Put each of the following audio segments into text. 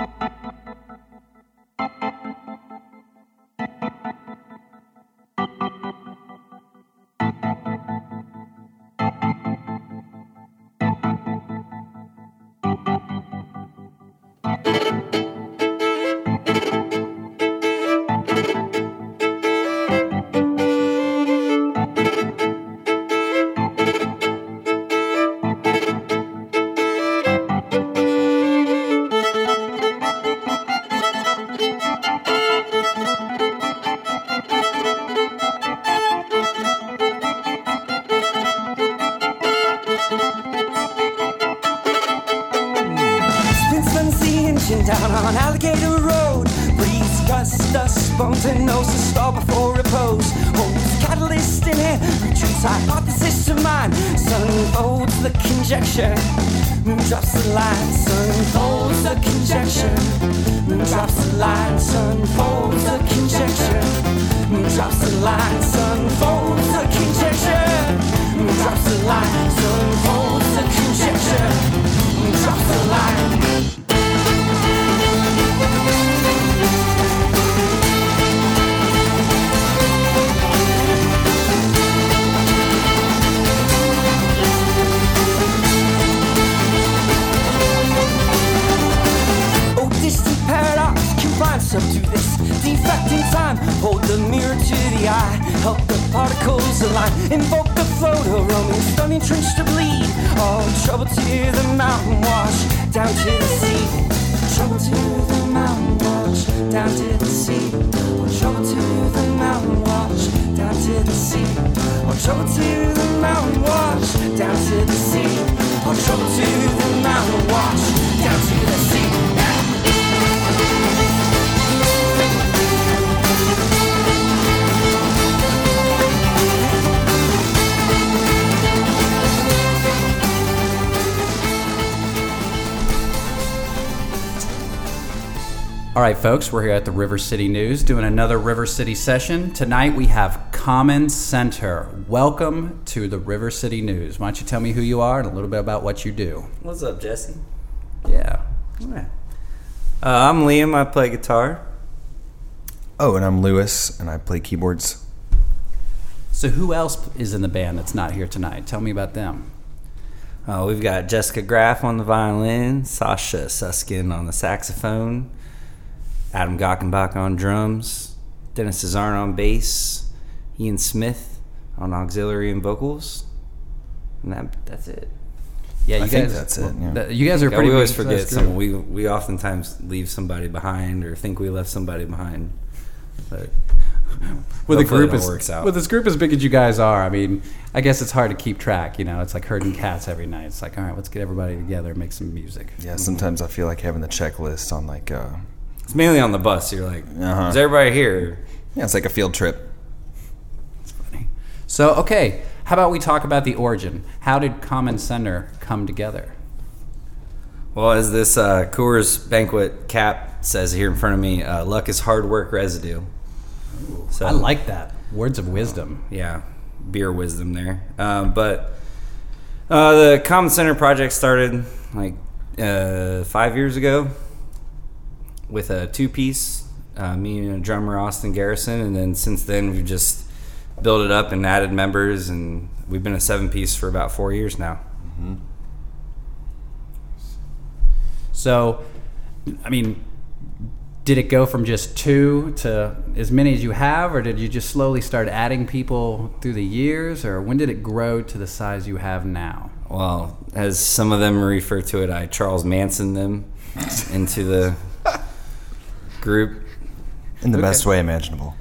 Spins Engine down on Alligator Road. Breeze gust us, spontaneosis, stall before repose. Holds catalyst in hand, retreats hypothesis to mind. Sun folds the conjecture, moon drops the line. Sun folds the conjecture, moon drops the line. Sun folds the conjecture, moon drops the line. Sun folds the conjecture, moon drops the line. Sun folds the conjecture, moon drops the line. Trouble to the mountain wash, down to the sea. Trouble to the mountain wash, down to the sea. Oh, trouble to the mountain wash, down to the sea. Oh, trouble to the mountain wash, down to the sea. Oh, trouble to All right, folks, we're here at the River City News doing another River City session. Tonight we have Common Center. Welcome to the River City News. Why don't you tell me who you are and a little bit about what you do? What's up, Jesse? Yeah. Uh, I'm Liam. I play guitar. Oh, and I'm Lewis, and I play keyboards. So, who else is in the band that's not here tonight? Tell me about them. Uh, we've got Jessica Graff on the violin, Sasha Suskin on the saxophone, Adam Gockenbach on drums, Dennis Cesarn on bass, Ian Smith on auxiliary and vocals, and that that's it. Yeah, you I guys. think that's it, yeah. that- you guys are Yeah, pretty. we always forget someone. We we oftentimes leave somebody behind or think we left somebody behind, but with a group it all as works out. with this group as big as you guys are. I mean, I guess it's hard to keep track. You know, it's like herding cats every night. It's like, all right, let's get everybody together and make some music. Yeah, sometimes I feel like having the checklist on like, uh, it's mainly on the bus. You're like, Uh-huh. is everybody here? yeah, it's like a field trip. So, okay, how about we talk about the origin? How did Common Center come together? Well, as this uh, Coors Banquet cap says here in front of me, uh, luck is hard work residue. So I like that. Words of wisdom. yeah, beer wisdom there. Um, but uh, the Common Center project started like uh, five years ago with a two piece, uh, me and a drummer, Austin Garrison. And then since then, we've just built it up and added members. And we've been a seven piece for about four years now. So, I mean, did it go from just two to as many as you have, or did you just slowly start adding people through the years, or when did it grow to the size you have now? Well, as some of them refer to it, I Charles Manson them into the group. In the best way imaginable.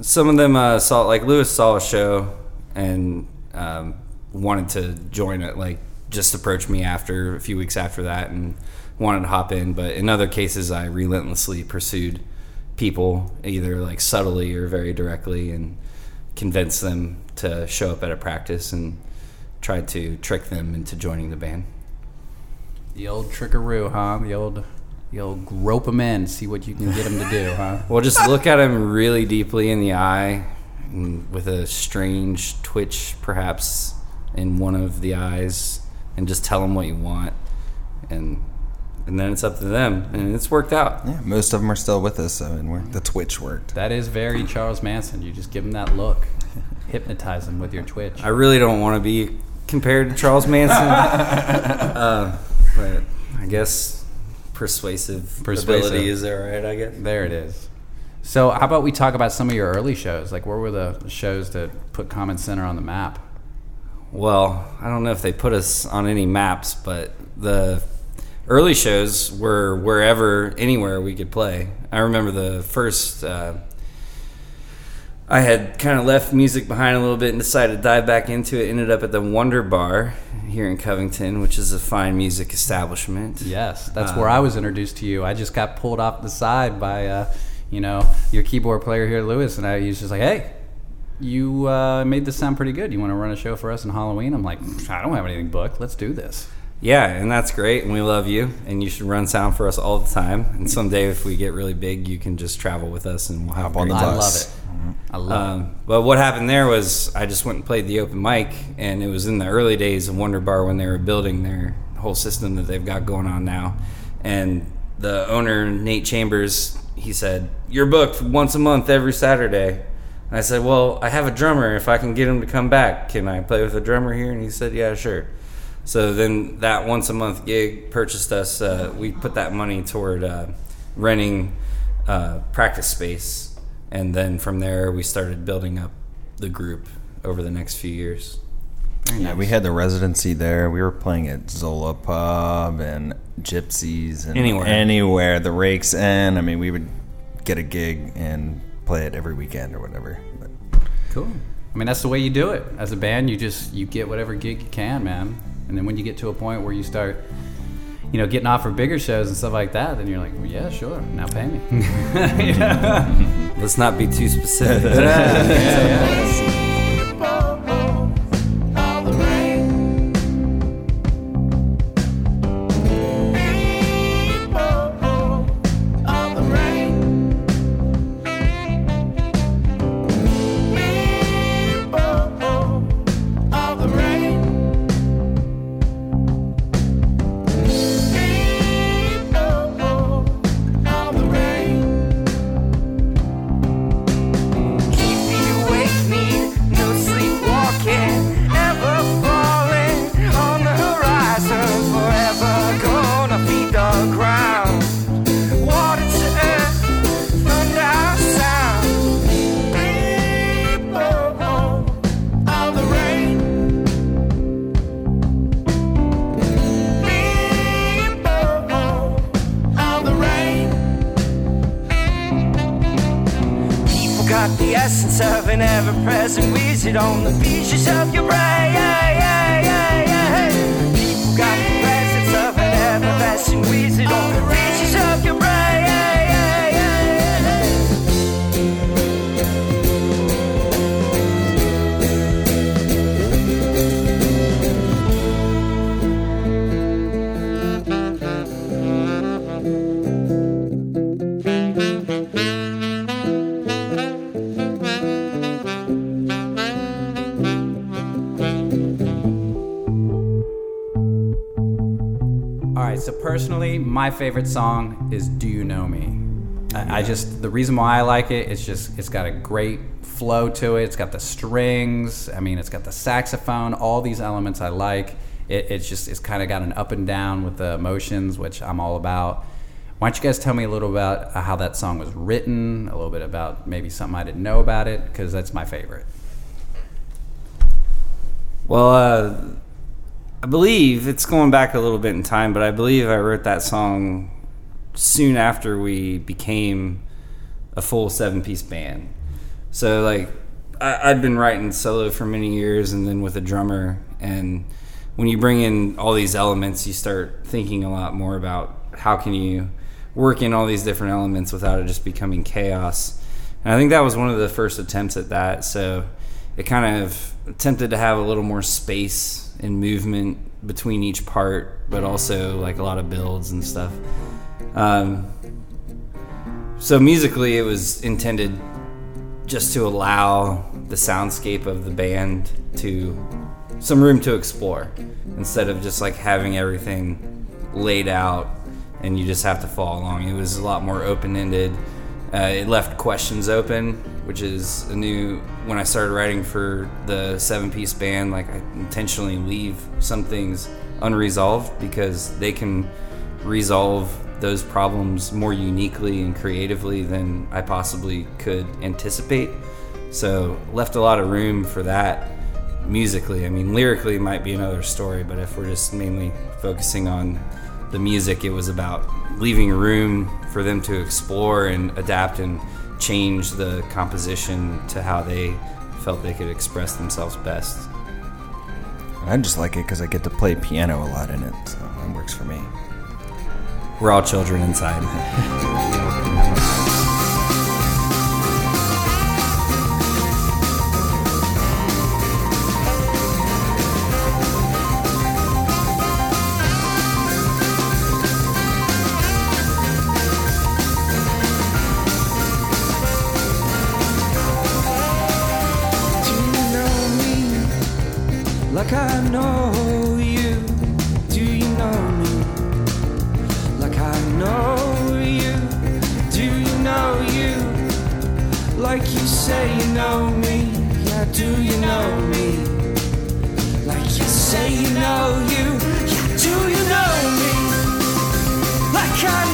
Some of them uh, saw, like Lewis saw a show and um, wanted to join it. Like just approached me after a few weeks after that and wanted to hop in. But in other cases, I relentlessly pursued people, either like subtly or very directly, and convinced them to show up at a practice and tried to trick them into joining the band. The old trickaroo, huh? The old, the old grope them in, see what you can get them to do, huh? Well, just look at him really deeply in the eye, and with a strange twitch, perhaps in one of the eyes, and just tell them what you want, and and then it's up to them, and it's worked out. Yeah, most of them are still with us, so and we're, the Twitch worked. That is very Charles Manson. You just give them that look, hypnotize them with your Twitch. I really don't want to be compared to Charles Manson, uh, but I guess persuasive, Persuasive. ability is all right. I guess. There it is. So, how about we talk about some of your early shows? Like, where were the shows that put Common Center on the map? Well, I don't know if they put us on any maps, but the early shows were wherever, anywhere we could play. I remember the first. Uh, I had kind of left music behind a little bit and decided to dive back into it. Ended up at the Wunderbar here in Covington, which is a fine music establishment. Yes, that's Uh, where I was introduced to you. I just got pulled off the side by, uh, you know, your keyboard player here, Lewis, and I was just like, "Hey, you uh, made this sound pretty good. You want to run a show for us in Halloween?" I'm like, "I don't have anything booked. Let's do this." Yeah, and that's great, and we love you, and you should run sound for us all the time. And someday, if we get really big, you can just travel with us, and we'll have Hop on great the I love it. I love it. Um, but what happened there was I just went and played the open mic, and it was in the early days of Wunderbar when they were building their whole system that they've got going on now. And the owner, Nate Chambers, he said, You're booked once a month every Saturday. And I said, Well, I have a drummer. If I can get him to come back, can I play with a drummer here? And he said, Yeah, sure. So then that once a month gig purchased us. Uh, we put that money toward uh, renting uh, practice space, and then from there we started building up the group over the next few years. Yeah, we had the residency there. We were playing at Zola Pub and Gypsies and Anywhere. anywhere. The Rakes End. I mean, we would get a gig and play it every weekend or whatever. But Cool. I mean, that's the way you do it. As a band, you just you get whatever gig you can, man. And then when you get to a point where you start, you know, getting offered bigger shows and stuff like that, then you're like, well, yeah, sure. Now pay me. Let's not be too specific. yeah, yeah. Of an ever-present wizard on the beaches of your brain. So personally, my favorite song is "Do You Know Me." I, I just the reason why I like it, it's just it's got a great flow to it. It's got the strings. I mean, it's got the saxophone. All these elements I like. It, it's just it's kind of got an up and down with the emotions, which I'm all about. Why don't you guys tell me a little about how that song was written, a little bit about maybe something I didn't know about it, because that's my favorite. Well, uh, I believe it's going back a little bit in time, but I believe I wrote that song soon after we became a full seven piece band. So, like, I, I'd been writing solo for many years and then with a drummer. And when you bring in all these elements, you start thinking a lot more about how can you work in all these different elements without it just becoming chaos. And I think that was one of the first attempts at that. So it kind of attempted to have a little more space and movement between each part, but also like a lot of builds and stuff. Um, so musically, it was intended just to allow the soundscape of the band to some room to explore instead of just like having everything laid out and you just have to follow along. It was a lot more open ended. Uh, it left questions open, which is a new. When I started writing for the seven piece band, like I intentionally leave some things unresolved because they can resolve those problems more uniquely and creatively than I possibly could anticipate. So left a lot of room for that musically. I mean, lyrically might be another story, but if we're just mainly focusing on the music, it was about leaving room for them to explore and adapt and change the composition to how they felt they could express themselves best. I just like it because I get to play piano a lot in it, so it works for me. We're all children inside. say you know me? Yeah, do you know me like you say you know you? Yeah, do you know me like I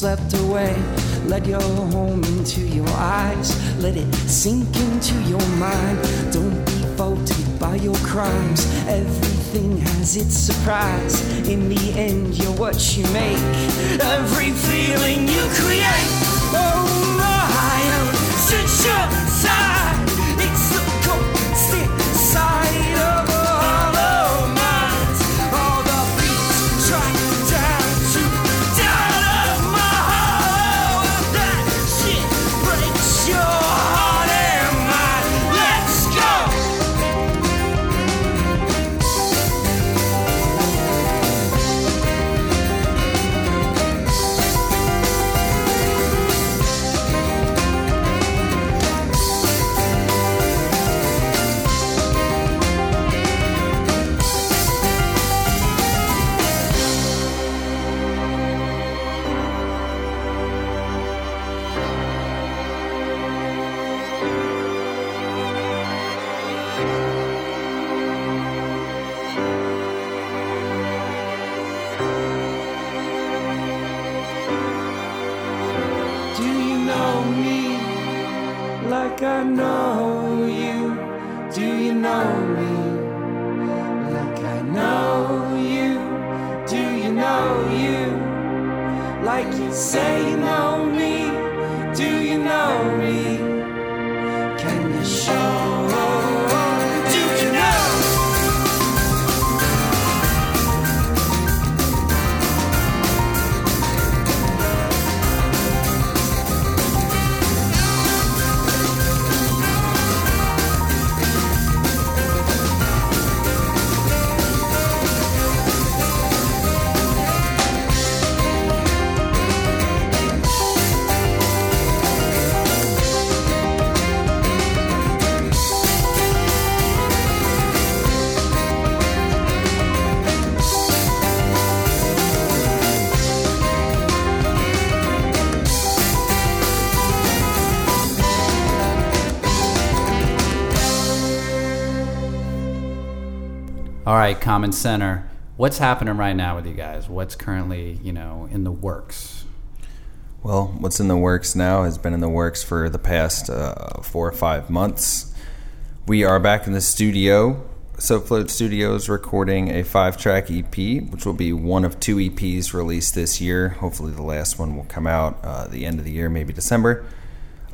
slept away. Let your home into your eyes, let it sink into your mind. Don't be faulted by your crimes, everything has its surprise. In the end, you're what you make, every feeling you create. Oh my, sit your side, All right, Common Center. what's happening right now with you guys? What's currently you know in the works? Well, what's in the works now has been in the works for the past uh, four or five months. We are back in the studio, Soap Float Studios, recording a five track EP, which will be one of two EPs released this year. Hopefully, the last one will come out uh, the end of the year, maybe December.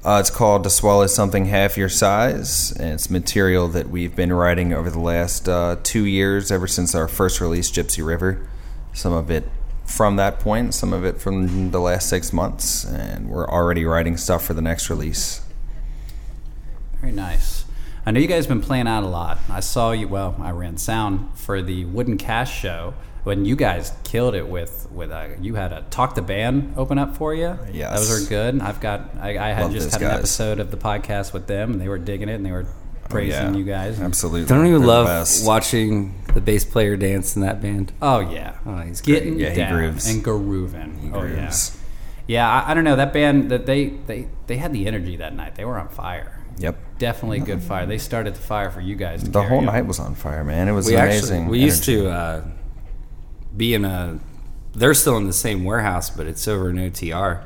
Uh, it's called To Swallow Something Half Your Size, and it's material that we've been writing over the last uh, two years, ever since our first release, Gypsy River. Some of it from that point, some of it from the last six months, and we're already writing stuff for the next release. Very nice. I know you guys have been playing out a lot. I saw you. Well, I ran sound for the Wooden Cast show when you guys killed it with with uh, you had a talk the band open up for you. Yes. those are good. I've got. I, I had Love just those had an episode of the podcast with them, and they were digging it, and they were praising Oh, Yeah, you guys. Absolutely. Don't you They're the love best. watching the bass player dance in that band? Oh yeah, Oh, he's great. getting Yeah, he down grooves. and grooving. Oh yeah, grooves. yeah. I, I don't know that band. That they they they had the energy that night. They were on fire. Yep. Definitely good fire. They started the fire for you guys. To The carry whole on. night was on fire, man. It was we amazing. actually we used to uh, be in a they're still in the same warehouse but it's over in otr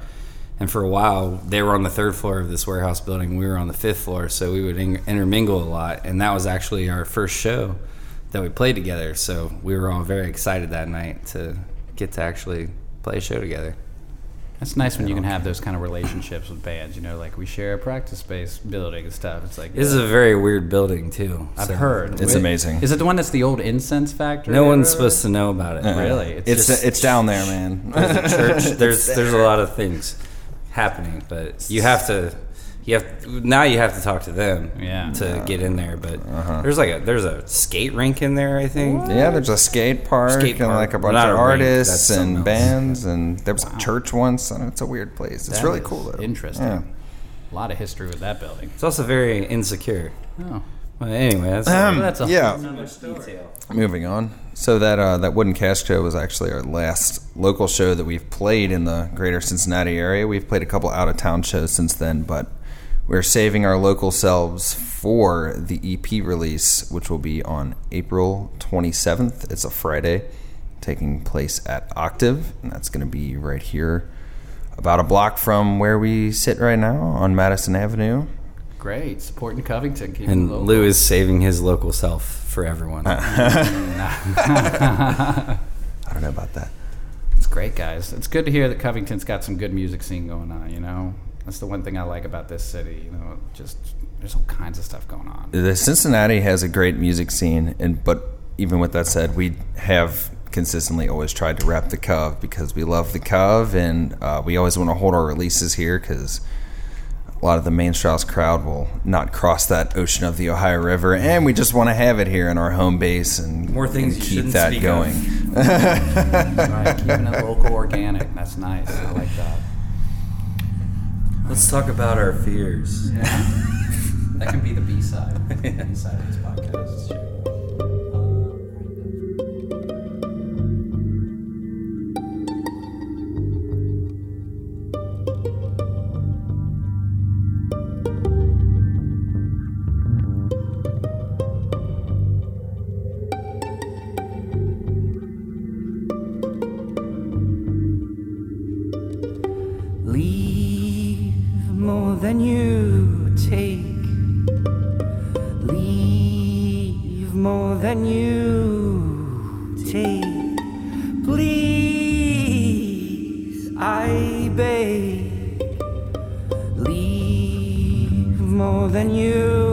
and for a while they were on the third floor of this warehouse building. We were on the fifth floor so we would in- intermingle a lot. And that was actually our first show that we played together. So we were all very excited that night to get to actually play a show together It's nice when you can have those kind of relationships with bands. You know, like we share a practice space building and stuff. It's like this is a very weird building too I've so heard. It's Wait, amazing. Is it the one that's the old incense factory? no one's supposed to know about it Really? Uh, It's just- it's down there, man. church. There's there's a lot of things happening, but you have to you have now you have to talk to them Yeah. to get in there. But there's like a there's a skate rink in there, I think. Yeah, there's a skate park Skate and park. like a bunch Not of a artists and else. bands, and there was a church once. And it's a weird place. It's That really cool though. Interesting. Yeah. A lot of history with that building. It's also very insecure. Oh, But anyway, that's that's a yeah. whole detail. Moving on. So that uh, that wooden cast show was actually our last local show that we've played in the greater Cincinnati area. We've played a couple out of town shows since then, but we're saving our local selves for the EP release, which will be on April 27th. It's a Friday, taking place at Octave, and that's going to be right here, about a block from where we sit right now on Madison Avenue. Great. Supporting Covington. Keeping and. Lou is saving his local self for everyone. I don't know about that. It's great, guys. It's good to hear that Covington's got some good music scene going on. You know, that's the one thing I like about this city. You know, just there's all kinds of stuff going on. the Cincinnati has a great music scene, and but even with that said, we have consistently always tried to rep the Cove because we love the Cove, and uh, we always want to hold our releases here because a lot of the main Strauss crowd will not cross that ocean of the Ohio River, and we just want to have it here in our home base and More things and keep shouldn't that speak going. of. right, keeping it local, organic. That's nice. I like that. Let's talk about our fears. That can be the B side. B side of this podcast. You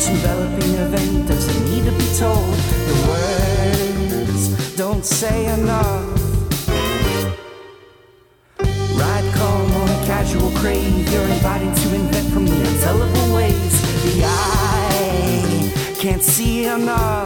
It's enveloping event doesn't need to be told. The words don't say enough. Ride calm on a casual crane. You're invited to invent from the untellable ways. The eye can't see enough.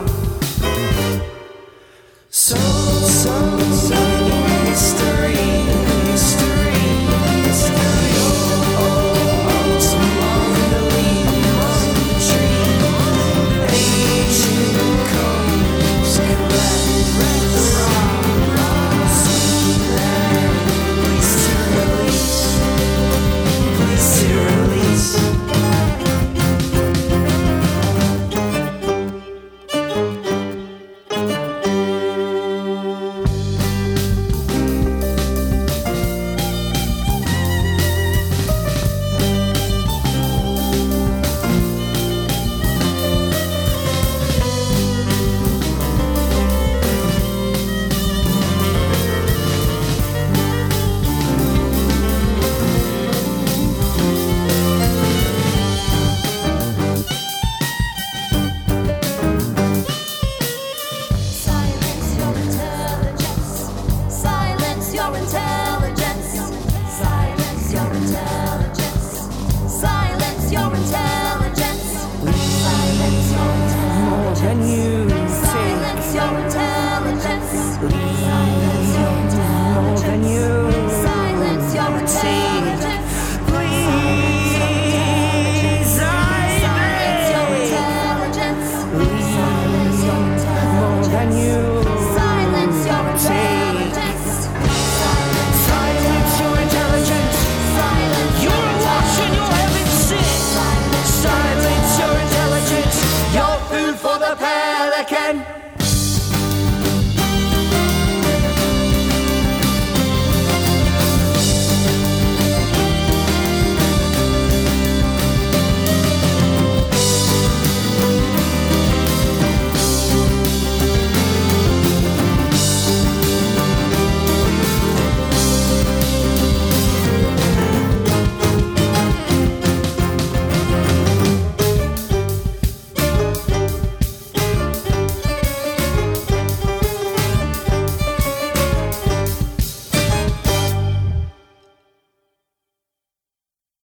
pelican.